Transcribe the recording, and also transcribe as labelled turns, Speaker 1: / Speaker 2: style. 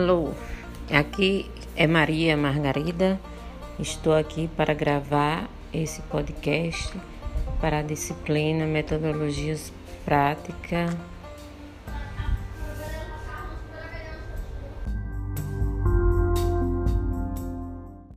Speaker 1: Alô, aqui é Maria Margarida. Estou aqui para gravar esse podcast para a disciplina Metodologias Práticas